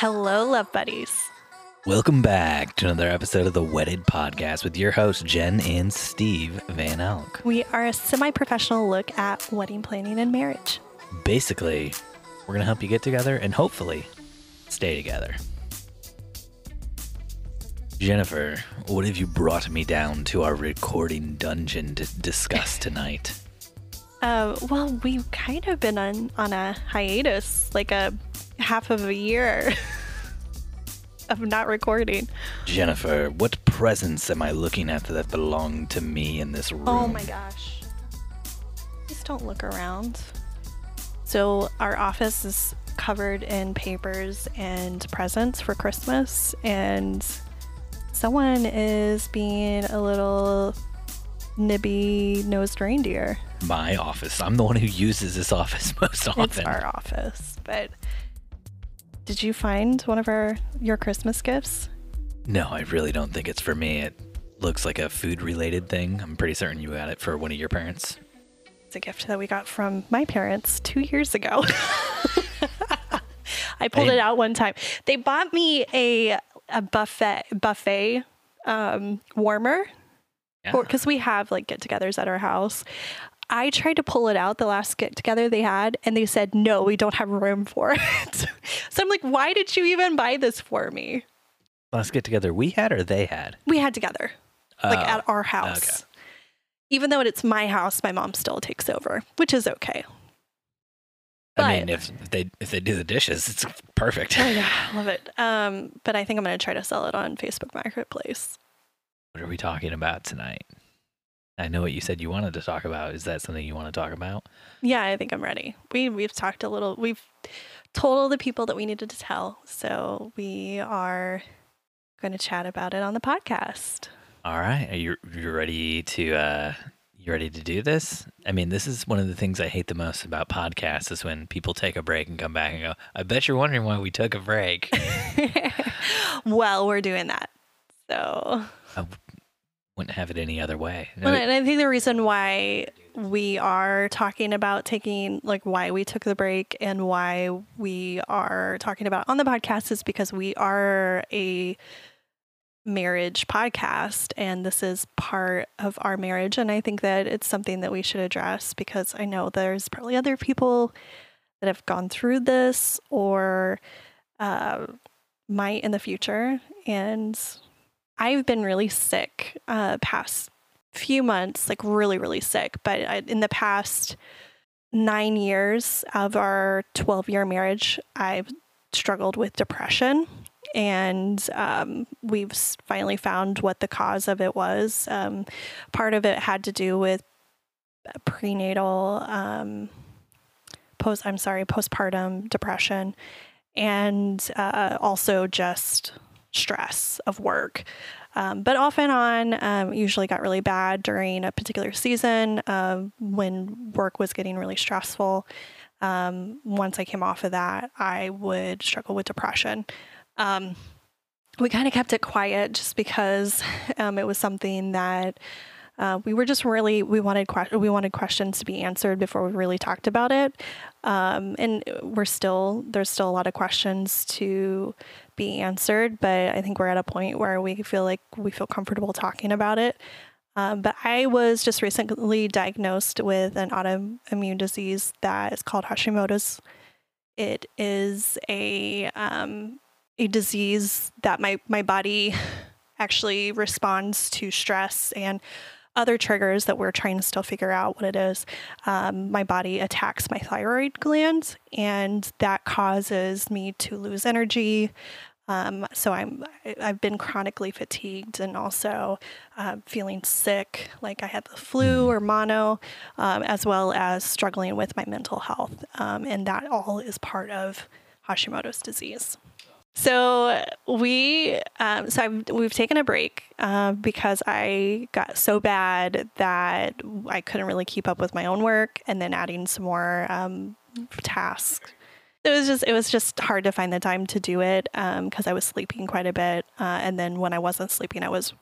Hello, love buddies. Welcome back to another episode of the Wedded Podcast with your hosts, Jen and Steve Van Elk. We are a semi professional look at wedding planning and marriage. Basically, we're going to help you get together and hopefully stay together. Jennifer, what have you brought me down to our recording dungeon to discuss tonight? Uh, well, we've kind of been on, on a hiatus, like a half of a year of not recording. Jennifer, what presents am I looking at that belong to me in this oh room? Oh my gosh. Please don't look around. So, our office is covered in papers and presents for Christmas, and someone is being a little nibby nosed reindeer. My office. I'm the one who uses this office most often. It's our office, but did you find one of our your Christmas gifts? No, I really don't think it's for me. It looks like a food related thing. I'm pretty certain you got it for one of your parents. It's a gift that we got from my parents two years ago. I pulled I- it out one time. They bought me a a buffet buffet um, warmer Yeah. because we have like get-togethers at our house. I tried to pull it out the last get together they had, and they said no, we don't have room for it. so I'm like, why did you even buy this for me? Last get together we had or they had? We had together, like Oh, at our house. Even though it's my house, my mom still takes over, which is okay. I mean, but- if if they if they do the dishes, it's perfect. Oh yeah, I love it. Um, but I think I'm gonna try to sell it on Facebook Marketplace. What are we talking about tonight? I know what you said you wanted to talk about. Is that something you want to talk about? Yeah, I think I'm ready. We we've talked a little. We've told all the people that we needed to tell, so we are going to chat about it on the podcast. All right. Are you you ready to uh you ready to do this? I mean, this is one of the things I hate the most about podcasts is when people take a break and come back and go, I bet you're wondering why we took a break. well, we're doing that. So, I wouldn't have it any other way. well, and I think the reason why we are talking about taking, like, why we took the break and why we are talking about on the podcast is because we are a marriage podcast and this is part of our marriage and i think that it's something that we should address because i know there's probably other people that have gone through this or uh, might in the future and i've been really sick uh, past few months like really really sick but I, in the past nine years of our 12 year marriage i've struggled with depression and um, we've finally found what the cause of it was. Um, part of it had to do with prenatal, um, post. I'm sorry, postpartum depression, and uh, also just stress of work. Um, but off and on, um, usually got really bad during a particular season uh, when work was getting really stressful. Um, once I came off of that, I would struggle with depression. Um, we kind of kept it quiet just because um, it was something that uh, we were just really we wanted que- we wanted questions to be answered before we really talked about it, um, and we're still there's still a lot of questions to be answered, but I think we're at a point where we feel like we feel comfortable talking about it. Um, but I was just recently diagnosed with an autoimmune disease that is called Hashimoto's. It is a um, a disease that my my body actually responds to stress and other triggers that we're trying to still figure out what it is. Um, my body attacks my thyroid glands, and that causes me to lose energy. Um, so I'm I've been chronically fatigued and also uh, feeling sick, like I had the flu or mono, um, as well as struggling with my mental health, um, and that all is part of Hashimoto's disease. So we, um, so I've, we've taken a break uh, because I got so bad that I couldn't really keep up with my own work, and then adding some more um, tasks. It was just it was just hard to find the time to do it because I was sleeping quite a bit, uh, and then when I wasn't sleeping, I was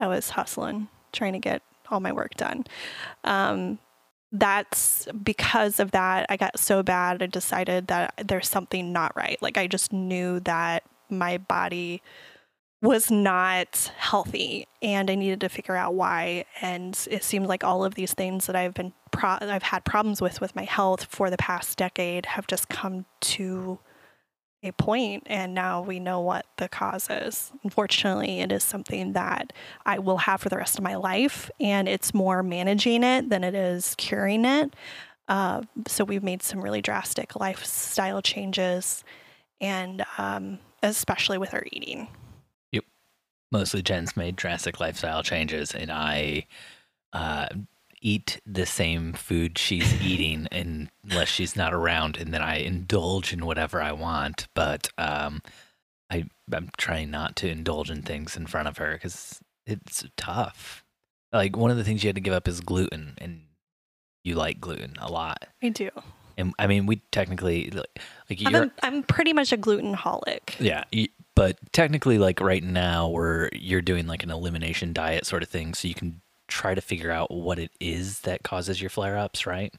I was hustling trying to get all my work done. Um, that's because of that. I got so bad, I decided that there's something not right. Like, I just knew that my body was not healthy and I needed to figure out why. And it seemed like all of these things that I've been, pro- I've had problems with with my health for the past decade have just come to a point and now we know what the cause is. Unfortunately, it is something that I will have for the rest of my life and it's more managing it than it is curing it. Uh, so we've made some really drastic lifestyle changes and um, especially with our eating. Yep. Mostly Jen's made drastic lifestyle changes and I uh, eat the same food she's eating unless she's not around and then I indulge in whatever I want. But um, I, I'm trying not to indulge in things in front of her because it's tough. Like one of the things you had to give up is gluten and you like gluten a lot. I do. And I mean, we technically like, like I'm, you're, a, I'm pretty much a gluten holic. yeah, you, but technically, like right now, where you're doing like an elimination diet sort of thing, so you can try to figure out what it is that causes your flare ups, right?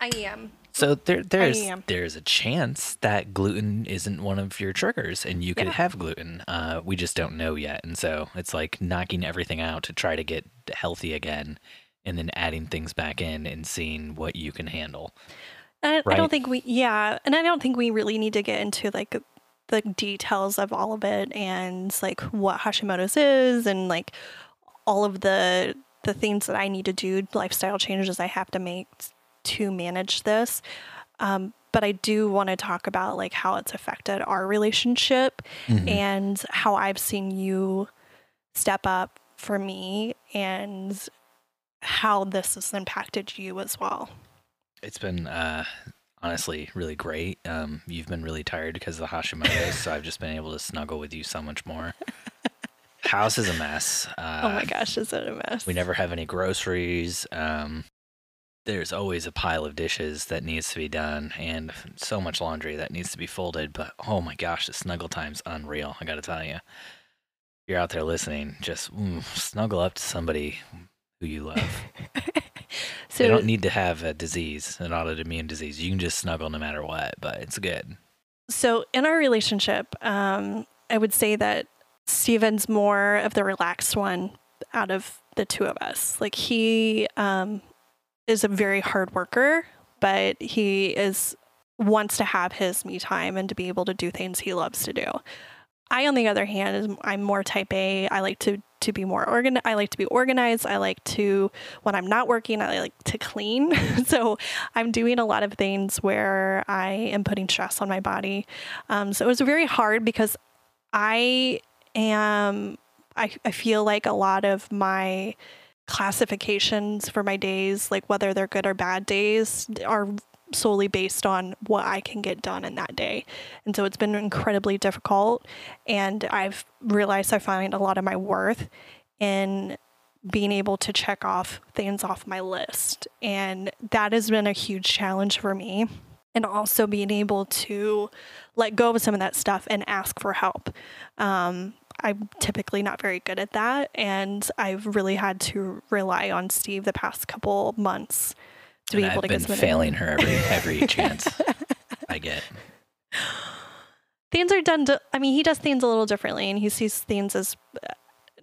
I am. So there, there's there's a chance that gluten isn't one of your triggers, and you could Yeah. have gluten. Uh, we just don't know yet, and so it's like knocking everything out to try to get healthy again, and then adding things back in and seeing what you can handle. And I, I don't think we, yeah, and I don't think we really need to get into like the details of all of it and like what Hashimoto's is and like all of the the things that I need to do, lifestyle changes I have to make to manage this. Um, but I do want to talk about like how it's affected our relationship and how I've seen you step up for me and how this has impacted you as well. It's been uh, honestly really great. Um, you've been really tired because of the Hashimoto's, so I've just been able to snuggle with you so much more. House is a mess. Uh, oh my gosh, is it a mess? We never have any groceries. Um, there's always a pile of dishes that needs to be done, and so much laundry that needs to be folded. But oh my gosh, the snuggle time's unreal. I got to tell you, if you're out there listening, just mm, snuggle up to somebody who you love. so they don't need to have a disease, an autoimmune disease. You can just snuggle no matter what, but it's good. so in our relationship, um, I would say that Steven's more of the relaxed one out of the two of us. Like he um, is a very hard worker, but he is wants to have his me time and to be able to do things he loves to do. I, on the other hand, is I'm more type A. I like to to be more organ. I like to be organized. I like to when I'm not working, I like to clean. so I'm doing a lot of things where I am putting stress on my body. Um, so it was very hard because I am. I, I feel like a lot of my classifications for my days, like whether they're good or bad days, are solely based on what I can get done in that day. And so it's been incredibly difficult. And I've realized I find a lot of my worth in being able to check off things off my list. And that has been a huge challenge for me. And also being able to let go of some of that stuff and ask for help. Um, I'm typically not very good at that. And I've really had to rely on Steve the past couple months to be And able I've to been get some failing her every every chance I get. things are done to, i mean he does things a little differently and he sees things as uh,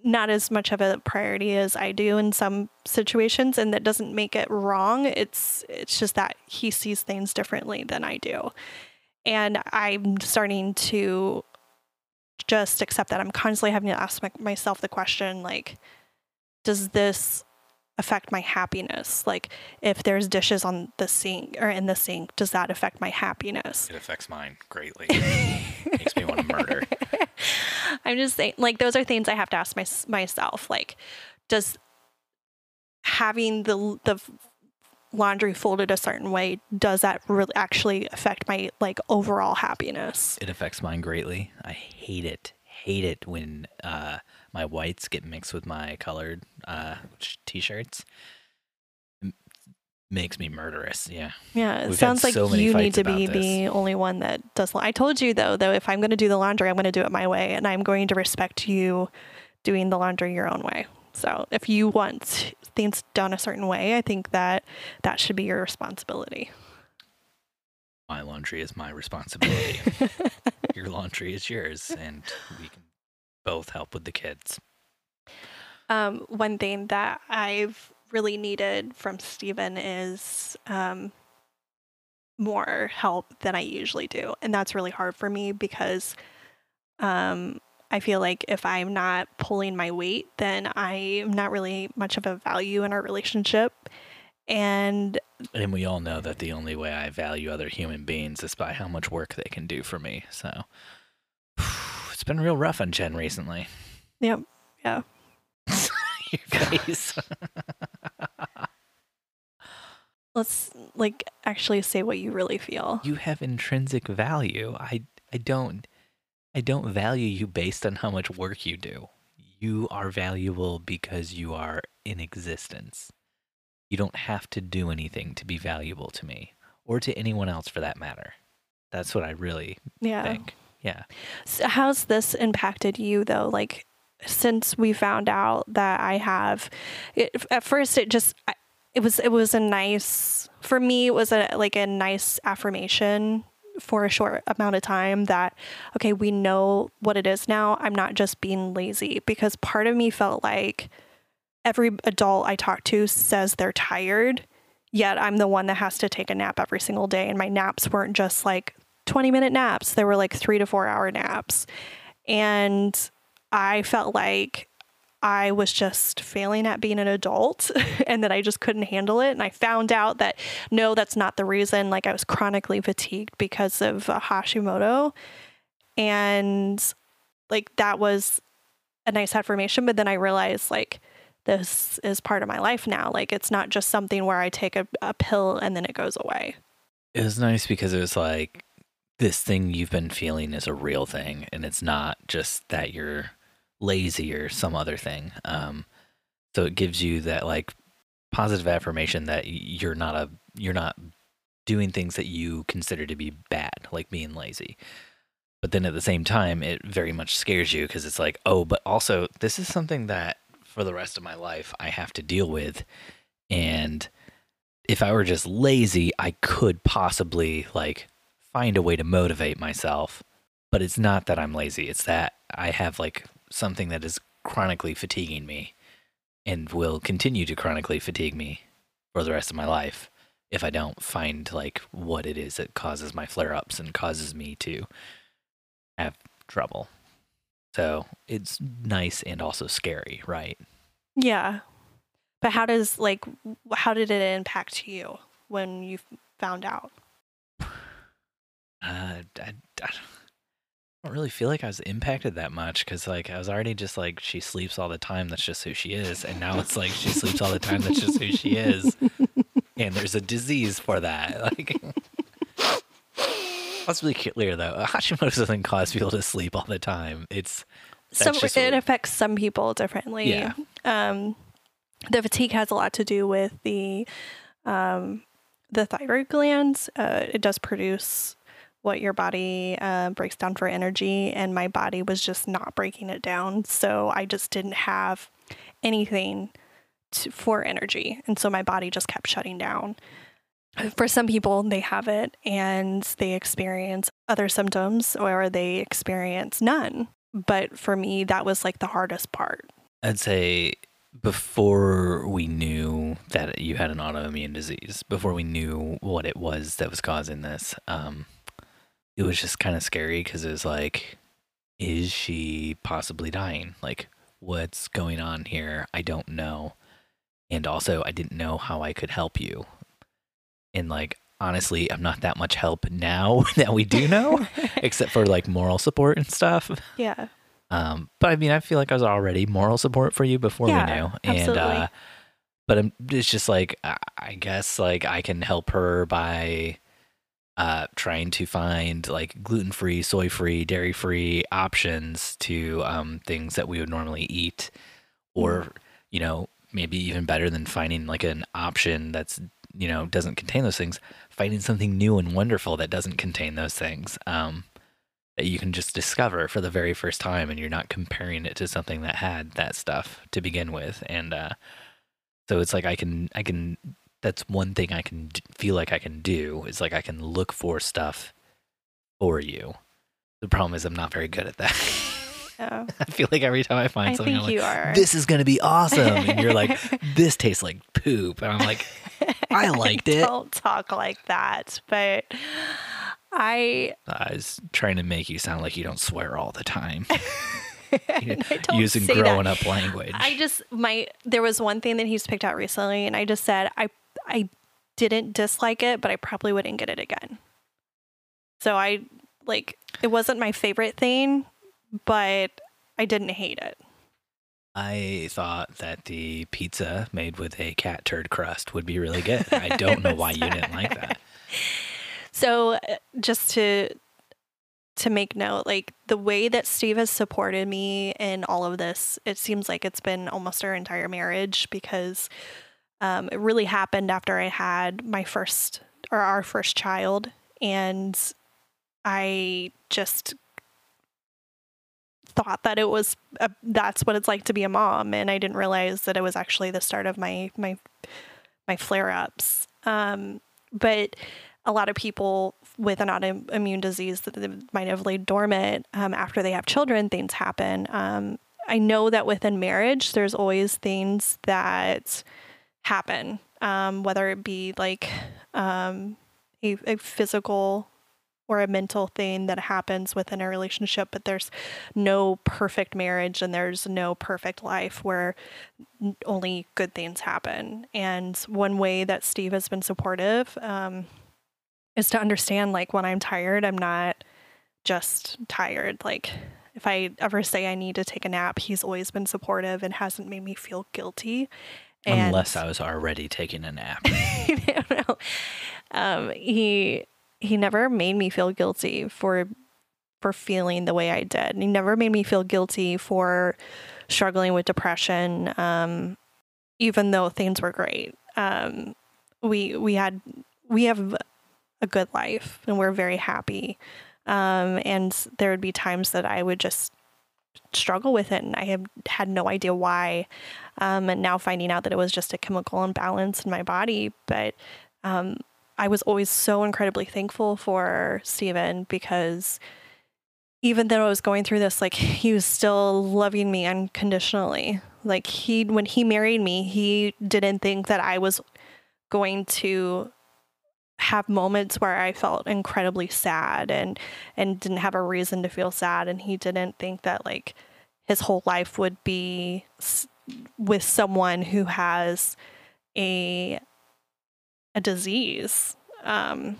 not as much of a priority as i do in some situations and that doesn't make it wrong it's it's just that he sees things differently than i do and i'm starting to just accept that i'm constantly having to ask my, myself the question like does this affect my happiness like if there's dishes on the sink or in the sink does that affect my happiness It affects mine greatly. Makes me want to murder. I'm just saying, like, those are things I have to ask my, myself. Like, does having the the laundry folded a certain way does that really actually affect my like overall happiness? It affects mine greatly. I hate it. Hate it when uh, my whites get mixed with my colored uh, t-shirts. Makes me murderous. Yeah. Yeah, it We've sounds like so you need to be this. the only one that does. I told you though, though, if I'm going to do the laundry, I'm going to do it my way, and I'm going to respect you doing the laundry your own way. So if you want things done a certain way, I think that that should be your responsibility. My laundry is my responsibility. your laundry is yours, and we can both help with the kids. Um, one thing that I've really needed from Stephen is um, more help than I usually do. And that's really hard for me because um, I feel like if I'm not pulling my weight, then I'm not really much of a value in our relationship. And and we all know that the only way I value other human beings is by how much work they can do for me. So it's been real rough on Jen recently. Yep. Yeah. Your face. Let's like actually say what you really feel. You have intrinsic value. I I don't I don't value you based on how much work you do. You are valuable because you are in existence. You don't have to do anything to be valuable to me or to anyone else for that matter. That's what I really yeah. think. Yeah. So how's this impacted you though? Like since we found out that I have it, at first it just it was it was a nice for me it was a like a nice affirmation for a short amount of time that okay we know what it is now. I'm not just being lazy because part of me felt like every adult i talk to says they're tired yet i'm the one that has to take a nap every single day. And my naps weren't just like 20 minute naps. They were like 3 to 4 hour naps. And i felt like I was just failing at being an adult and that I just couldn't handle it. And I found out that no, that's not the reason. Like I was chronically fatigued because of uh, Hashimoto. And like that was a nice affirmation. But then I realized like this is part of my life now. Like it's not just something where I take a, a pill and then it goes away. It was nice because it was like this thing you've been feeling is a real thing and it's not just that you're lazy or some other thing. Um, so it gives you that like positive affirmation that you're not a you're not doing things that you consider to be bad, like being lazy. But then at the same time, it very much scares you because it's like, oh, but also this is something that for the rest of my life I have to deal with, and if I were just lazy, I could possibly like find a way to motivate myself. But it's not that I'm lazy; it's that I have like something that is chronically fatiguing me and will continue to chronically fatigue me for the rest of my life if I don't find like what it is that causes my flare ups and causes me to have trouble. So it's nice and also scary, right? Yeah. But how does like how did it impact you when you found out? Uh, I, I, don't really feel like I was impacted that much because like I was already just like she sleeps all the time. That's just who she is, and now it's like she sleeps all the time. That's just who she is, and there's a disease for that. Like, let's be clear though, Hashimoto's doesn't cause people to sleep all the time. It's some it affects some people differently. Yeah. Um, the fatigue has a lot to do with the um, the thyroid glands. Uh, it does produce what your body uh, breaks down for energy, and my body was just not breaking it down. So I just didn't have anything to, for energy. And so my body just kept shutting down. For some people, they have it and they experience other symptoms or they experience none. But for me, that was like the hardest part. I'd say before we knew that you had an autoimmune disease, before we knew what it was that was causing this, um, it was just kind of scary because it was like, is she possibly dying? Like, what's going on here? I don't know. And also, I didn't know how I could help you. And like, honestly, I'm not that much help now that we do know, except for like moral support and stuff. Yeah. Um, but I mean, I feel like I was already moral support for you before yeah, we knew. Absolutely. And, uh, but I'm, it's just like, I guess like I can help her by uh, trying to find like gluten free, soy free, dairy free options to um, things that we would normally eat, or mm. you know maybe even better than finding like an option that's you know doesn't contain those things, finding something new and wonderful that doesn't contain those things. Um, that you can just discover for the very first time, and you're not comparing it to something that had that stuff to begin with, and uh, So it's like I can I can that's one thing I can d- feel like I can do is like I can look for stuff for you. The problem is I'm not very good at that. Yeah. I feel like every time I find I something, I'm like, this is gonna be awesome, and you're like, this tastes like poop, and I'm like, I liked it. Don't talk like that, but I I was trying to make you sound like you don't swear all the time, using say that. growing up language. I just my there was one thing that he's picked out recently, and I just said I I didn't dislike it, but I probably wouldn't get it again. So I like it wasn't my favorite thing, but I didn't hate it. I thought that the pizza made with a cat turd crust would be really good. I don't know why you didn't like that. So uh, just to to make note, like the way that Steve has supported me in all of this, it seems like it's been almost our entire marriage because um, it really happened after I had my first or our first child, and I just thought that it was a, that's what it's like to be a mom, and I didn't realize that it was actually the start of my my my flare ups. Um, but a lot of people with an autoimmune disease that might have laid dormant um, after they have children, things happen. Um, I know that within marriage, there's always things that happen, um, whether it be like um, a, a physical or a mental thing that happens within a relationship, but there's no perfect marriage and there's no perfect life where only good things happen. And one way that Steve has been supportive um, is to understand like when I'm tired, I'm not just tired. Like if I ever say I need to take a nap, he's always been supportive and hasn't made me feel guilty. And Unless I was already taking a nap. I don't know. Um, he he never made me feel guilty for for feeling the way I did. He never made me feel guilty for struggling with depression, um, even though things were great. Um, we we had we have a good life and we're very happy. Um, and there would be times that I would just struggle with it and I had had no idea why. Um, and now finding out that it was just a chemical imbalance in my body. But um, I was always so incredibly thankful for Steven because even though I was going through this, like he was still loving me unconditionally. Like he, when he married me, he didn't think that I was going to have moments where I felt incredibly sad and and didn't have a reason to feel sad. And he didn't think that like his whole life would be s- with someone who has a a disease. Um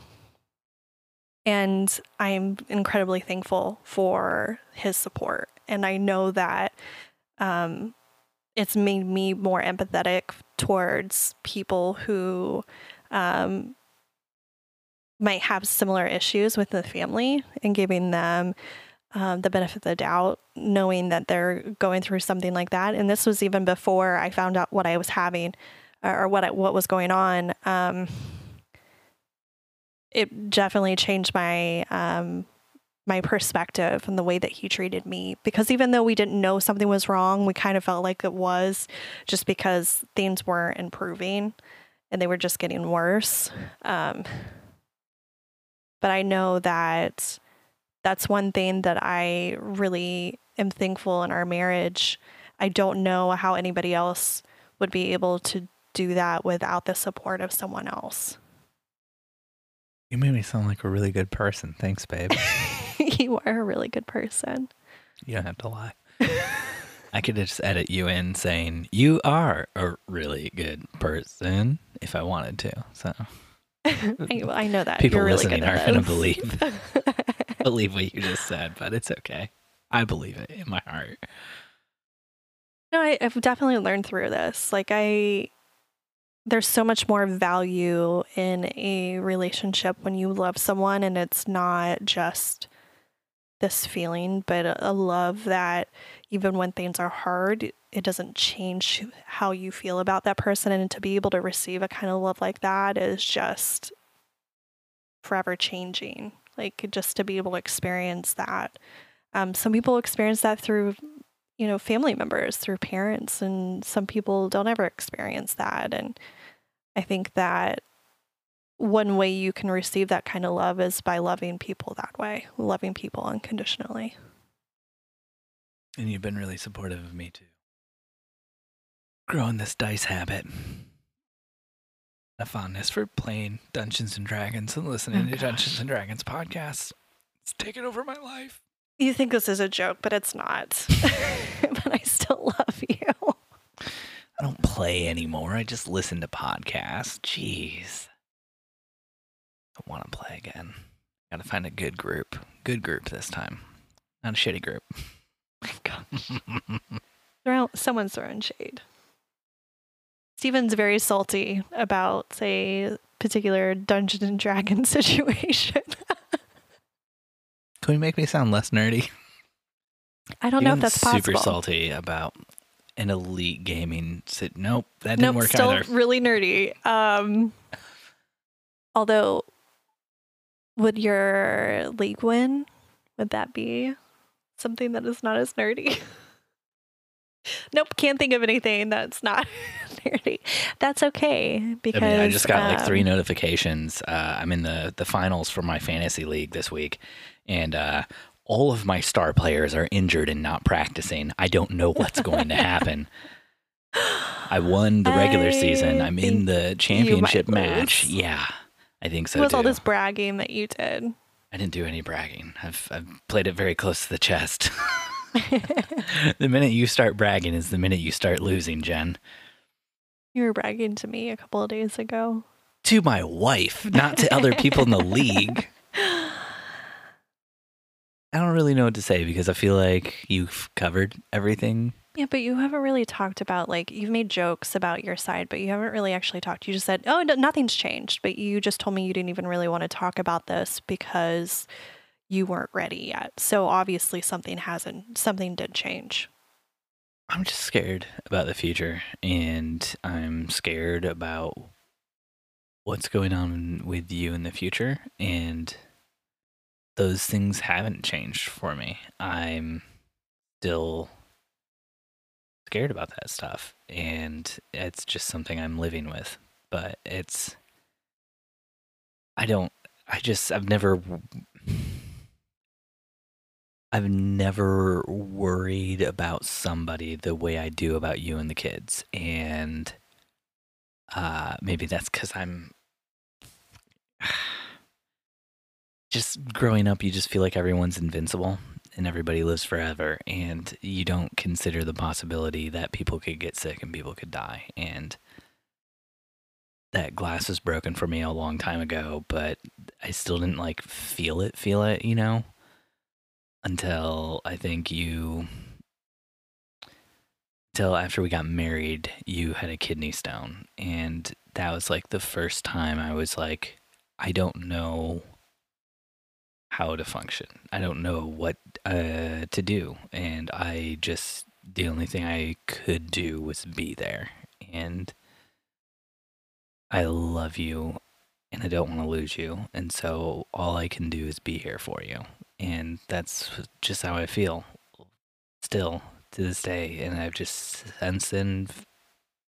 and I'm incredibly thankful for his support. And I know that um it's made me more empathetic towards people who um might have similar issues with the family and giving them um, the benefit of the doubt, knowing that they're going through something like that. And this was even before I found out what I was having or what what was going on. Um, it definitely changed my um, my perspective and the way that he treated me. Because even though we didn't know something was wrong, we kind of felt like it was, just because things weren't improving and they were just getting worse. Um, but I know that that's one thing that I really am thankful in our marriage. I don't know how anybody else would be able to do that without the support of someone else. You made me sound like a really good person. Thanks, babe. you are a really good person. You don't have to lie. I could just edit you in saying you are a really good person if I wanted to. So I, I know that people really listening aren't going to believe believe what you just said, but it's okay. I believe it in my heart. No, I, I've definitely learned through this. Like I, there's so much more value in a relationship when you love someone, and it's not just this feeling, but a, love that even when things are hard, it doesn't change how you feel about that person. And to be able to receive a kind of love like that is just forever changing. Like just to be able to experience that. Um, some people experience that through you know, family members, through parents. And some people don't ever experience that. And I think that one way you can receive that kind of love is by loving people that way, loving people unconditionally. And you've been really supportive of me too. Growing this dice habit. A fondness for playing Dungeons and Dragons and listening Oh, to Dungeons and Dragons podcasts. It's taken over my life. You think this is a joke, but it's not. but I still love you. I don't play anymore. I just listen to podcasts. Jeez. I want to play again. Got to find a good group. Good group this time. Not a shitty group. Throw- Someone's throwing shade. Steven's very salty about a particular Dungeons and Dragons situation. Can we make me sound less nerdy? I don't know if that's possible. Super salty about an elite gaming. Sit. Nope, that didn't nope, work still either. really nerdy. Um, although, would your league win? Would that be something that is not as nerdy? nope, can't think of anything that's not nerdy. That's okay because I mean, I just got like three um, notifications. Uh, I'm in the the finals for my fantasy league this week, and uh, all of my star players are injured and not practicing. I don't know what's going to happen. I won the regular season. I I'm in the championship match. lose. Yeah, I think so What's all this bragging that you did? I didn't do any bragging. I've I've played it very close to the chest. the minute you start bragging is the minute you start losing, Jen. you were bragging to me a couple of days ago. To my wife, not to other people in the league. I don't really know what to say because I feel like you've covered everything. Yeah, but you haven't really talked about like you've made jokes about your side, but you haven't really actually talked. You just said, "Oh, no, nothing's changed," but you just told me you didn't even really want to talk about this because you weren't ready yet. So obviously something hasn't. Something did change. I'm just scared about the future and I'm scared about what's going on with you in the future and those things haven't changed for me. I'm still scared about that stuff and it's just something I'm living with. But it's I don't I just I've never I've never worried about somebody the way I do about you and the kids. And uh maybe that's cuz I'm just growing up you just feel like everyone's invincible and everybody lives forever and you don't consider the possibility that people could get sick and people could die. And that glass was broken for me a long time ago but I still didn't like feel it feel it you know until I think you until after we got married you had a kidney stone. And that was like the first time I was like I don't know how to function. I don't know what uh, to do. And I just, the only thing I could do was be there. And I love you and I don't want to lose you. And so all I can do is be here for you. And that's just how I feel still to this day. And I've just since then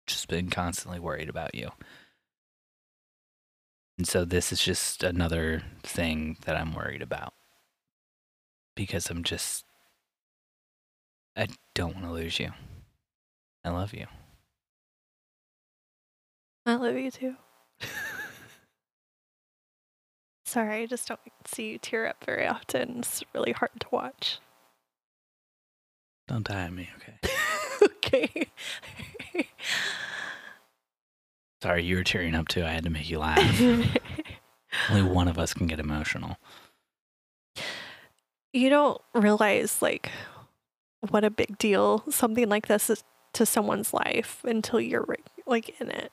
just been constantly worried about you. And so this is just another thing that I'm worried about. Because I'm just I don't want to lose you. I love you. I love you too. Sorry, I just don't see you tear up very often. It's really hard to watch. Don't die on me, okay? okay. Sorry, you were tearing up too. I had to make you laugh. Only one of us can get emotional. you don't realize like what a big deal something like this is to someone's life until you're like in it.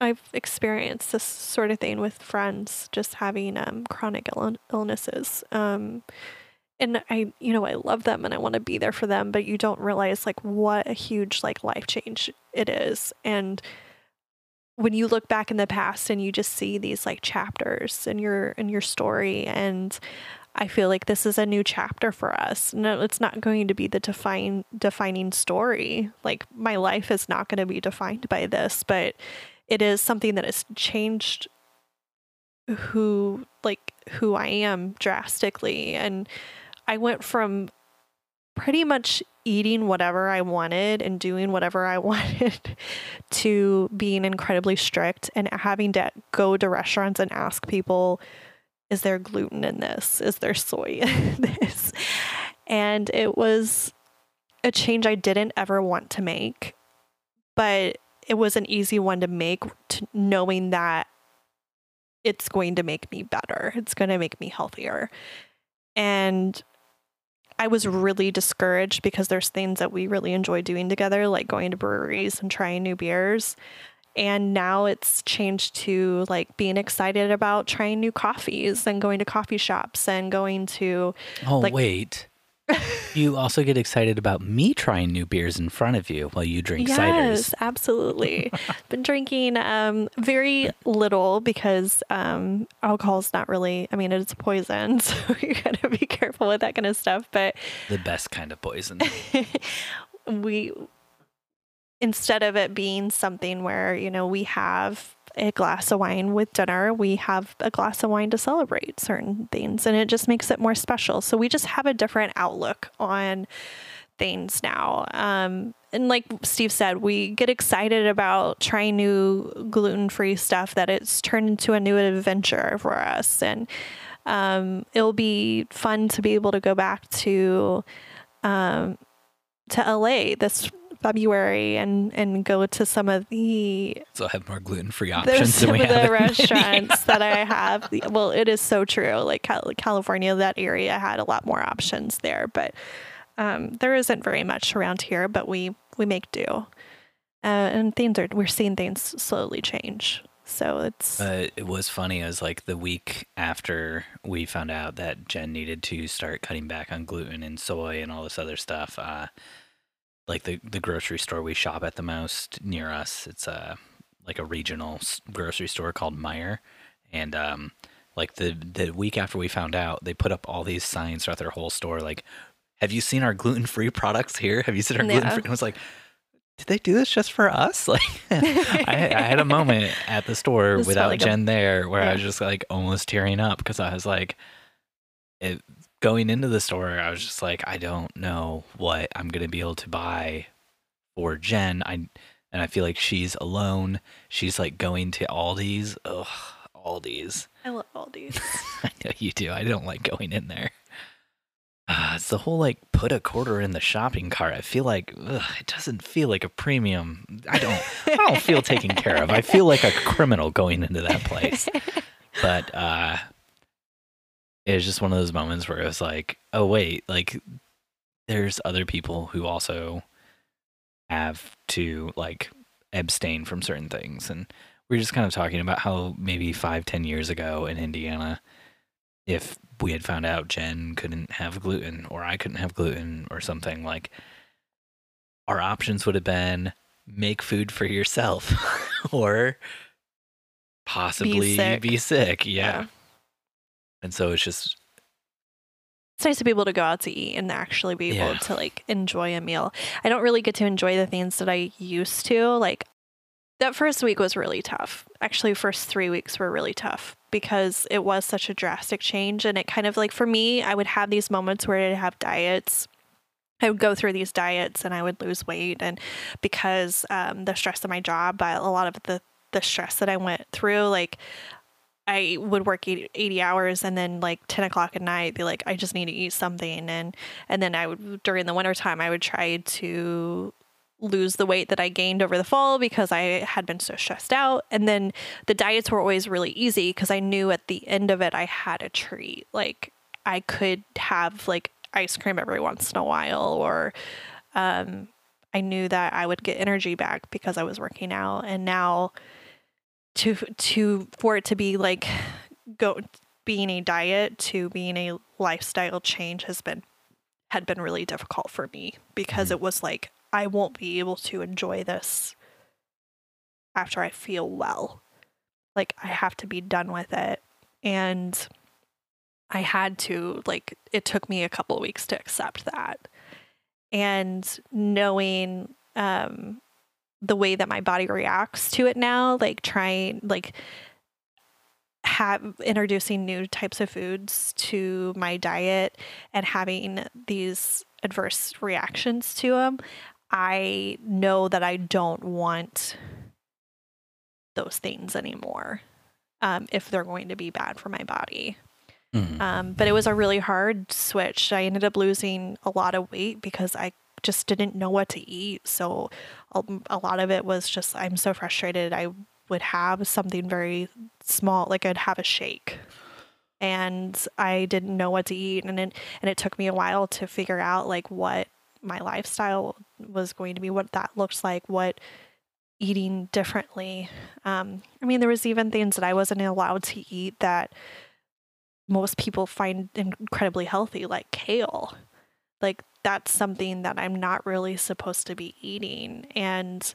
I've experienced this sort of thing with friends just having um, chronic Ill- illnesses. Um, and I, you know, I love them and I want to be there for them, but you don't realize like what a huge like life change it is. And when you look back in the past and you just see these like chapters in your in your story and I feel like this is a new chapter for us. No, it's not going to be the define defining story. Like my life is not going to be defined by this, but it is something that has changed who like who I am drastically and I went from pretty much eating whatever I wanted and doing whatever I wanted to being incredibly strict and having to go to restaurants and ask people, is there gluten in this? Is there soy in this? And it was a change I didn't ever want to make, but it was an easy one to make, to knowing that it's going to make me better. It's going to make me healthier. And I was really discouraged because there's things that we really enjoy doing together, like going to breweries and trying new beers. And now it's changed to like being excited about trying new coffees and going to coffee shops and going to. Oh, like, wait you also get excited about me trying new beers in front of you while you drink yes, ciders. absolutely. Been drinking um, very little because um, alcohol is not really, I mean, it's poison. So you got to be careful with that kind of stuff. But the best kind of poison. we, instead of it being something where, you know, we have a glass of wine with dinner, we have a glass of wine to celebrate certain things, and it just makes it more special. So we just have a different outlook on things now. Um, and like Steve said, we get excited about trying new gluten free stuff that it's turned into a new adventure for us. And um, it'll be fun to be able to go back to um, to LA this February and and go to some of the so have more gluten free options. Some of the restaurants that I have. Well, it is so true. Like California, that area had a lot more options there, but um, there isn't very much around here. But we we make do, uh, and things are we're seeing things slowly change. So it's. Uh, it was funny. It was like the week after we found out that Jen needed to start cutting back on gluten and soy and all this other stuff. Uh, like the the grocery store we shop at the most near us. It's a like a regional grocery store called Meijer, and um, like the the week after we found out, they put up all these signs throughout their whole store, like, "Have you seen our gluten free products here? Have you seen our yeah. gluten free?" I was like, did they do this just for us? Like, I, I, had a moment at the store this without like Jen a, there where yeah. I was just like almost tearing up because I was like, it, going into the store, I was just like, I don't know what I'm gonna be able to buy for Jen. I and I feel like she's alone. She's like going to Aldi's. Ugh, Aldi's. I love Aldi's. I know you do. I don't like going in there. Uh, it's the whole like put a quarter in the shopping cart. I feel like ugh, it doesn't feel like a premium. I don't. I don't feel taken care of. I feel like a criminal going into that place. But uh, it was just one of those moments where it was like, oh wait, like there's other people who also have to like abstain from certain things, and we are just kind of talking about how maybe five, ten years ago in Indiana, if we had found out Jen couldn't have gluten or I couldn't have gluten or something like, our options would have been make food for yourself or possibly be sick. Be sick. Yeah. yeah. And so it's just it's nice to be able to go out to eat and actually be able yeah. to like enjoy a meal. I don't really get to enjoy the things that I used to. Like that first week was really tough. Actually, first 3 weeks were really tough because it was such a drastic change and it kind of like for me, I would have these moments where I'd have diets I would go through these diets and I would lose weight. And because um, the stress of my job, by a lot of the the stress that I went through, like I would work 80, 80, hours and then like 10 o'clock at night be like, I just need to eat something. And, and then I would, during the winter time, I would try to lose the weight that I gained over the fall because I had been so stressed out. And then the diets were always really easy because I knew at the end of it, I had a treat. Like I could have like ice cream every once in a while or, um, I knew that I would get energy back because I was working out. And now, to to for it to be like go being a diet to being a lifestyle change has been had been really difficult for me because mm-hmm. it was like I won't be able to enjoy this after I feel well. Like I have to be done with it. And I had to like it took me a couple of weeks to accept that. And knowing um the way that my body reacts to it now, like trying like have introducing new types of foods to my diet and having these adverse reactions to them, I know that I don't want those things anymore um, if they're going to be bad for my body. Mhm. Um, but it was a really hard switch. I ended up losing a lot of weight because I just didn't know what to eat. So a, a lot of it was just, I'm so frustrated. I would have something very small, like I'd have a shake. And I didn't know what to eat. And it, and it took me a while to figure out like what my lifestyle was going to be, what that looks like, what eating differently. Um, I mean, there was even things that I wasn't allowed to eat that most people find incredibly healthy, like kale. Like that's something that I'm not really supposed to be eating. And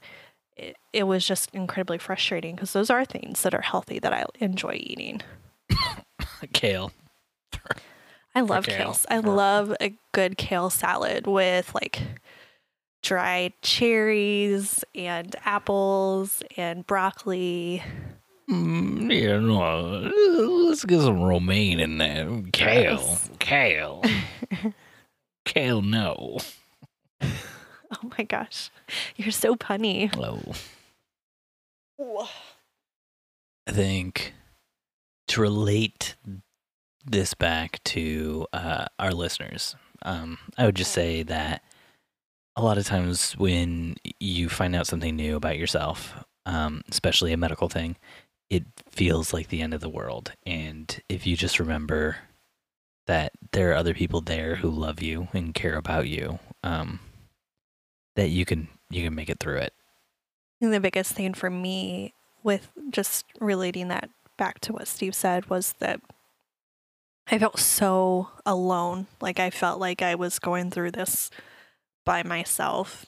it, it was just incredibly frustrating because those are things that are healthy that I enjoy eating. Kale. I love kale. kale. I love a good kale salad with like dried cherries and apples and broccoli. Mm, you know, let's get some romaine in there. Kale. Gross. Kale. Kale, no. Oh my gosh. You're so punny. Oh. I think to relate this back to uh, our listeners, um, I would just say that a lot of times when you find out something new about yourself, um, especially a medical thing, it feels like the end of the world. And if you just remember that there are other people there who love you and care about you, um, that you can you can make it through it. Think the biggest thing for me with just relating that back to what Steve said was that I felt so alone. Like I felt like I was going through this by myself.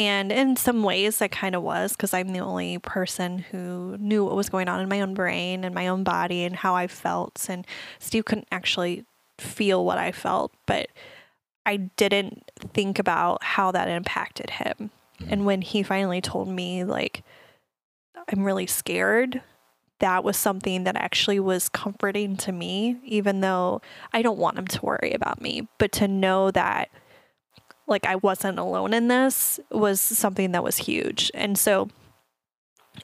And in some ways, I kind of was because I'm the only person who knew what was going on in my own brain and my own body and how I felt. And Steve couldn't actually feel what I felt, but I didn't think about how that impacted him. Mm-hmm. And when he finally told me, like, I'm really scared, that was something that actually was comforting to me, even though I don't want him to worry about me. But to know that, like, I wasn't alone in this was something that was huge. And so,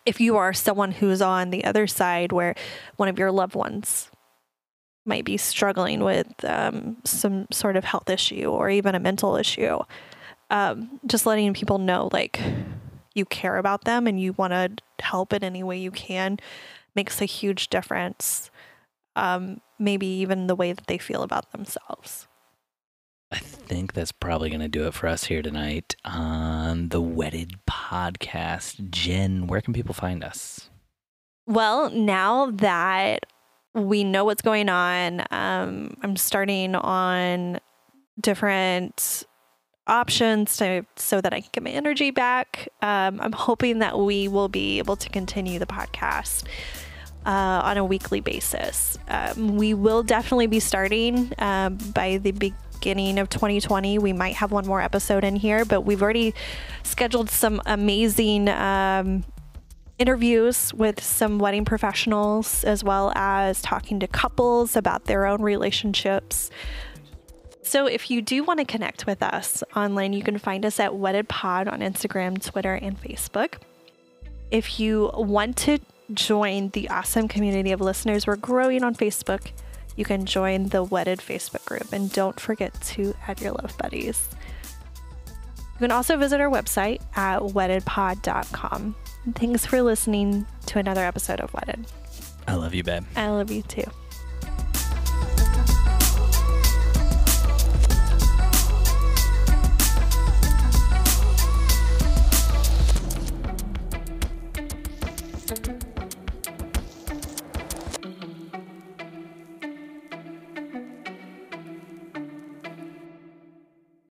if you are someone who's on the other side where one of your loved ones might be struggling with um, some sort of health issue or even a mental issue, um, just letting people know like you care about them and you want to help in any way you can makes a huge difference. Um, maybe even the way that they feel about themselves. I think that's probably going to do it for us here tonight on the Wedded Podcast. Jen, where can people find us? Well, now that we know what's going on, um, I'm starting on different options to so that I can get my energy back. Um, I'm hoping that we will be able to continue the podcast uh, on a weekly basis. Um, we will definitely be starting um, by the beginning of 2020. We might have one more episode in here, but we've already scheduled some amazing um, interviews with some wedding professionals, as well as talking to couples about their own relationships. So, if you do want to connect with us online, you can find us at Wedded Pod on Instagram, Twitter, and Facebook. If you want to join the awesome community of listeners we're growing on Facebook, you can join the Wedded Facebook group. And don't forget to add your love buddies. You can also visit our website at weddedpod.com. Thanks for listening to another episode of Wedded. I love you, babe. I love you too.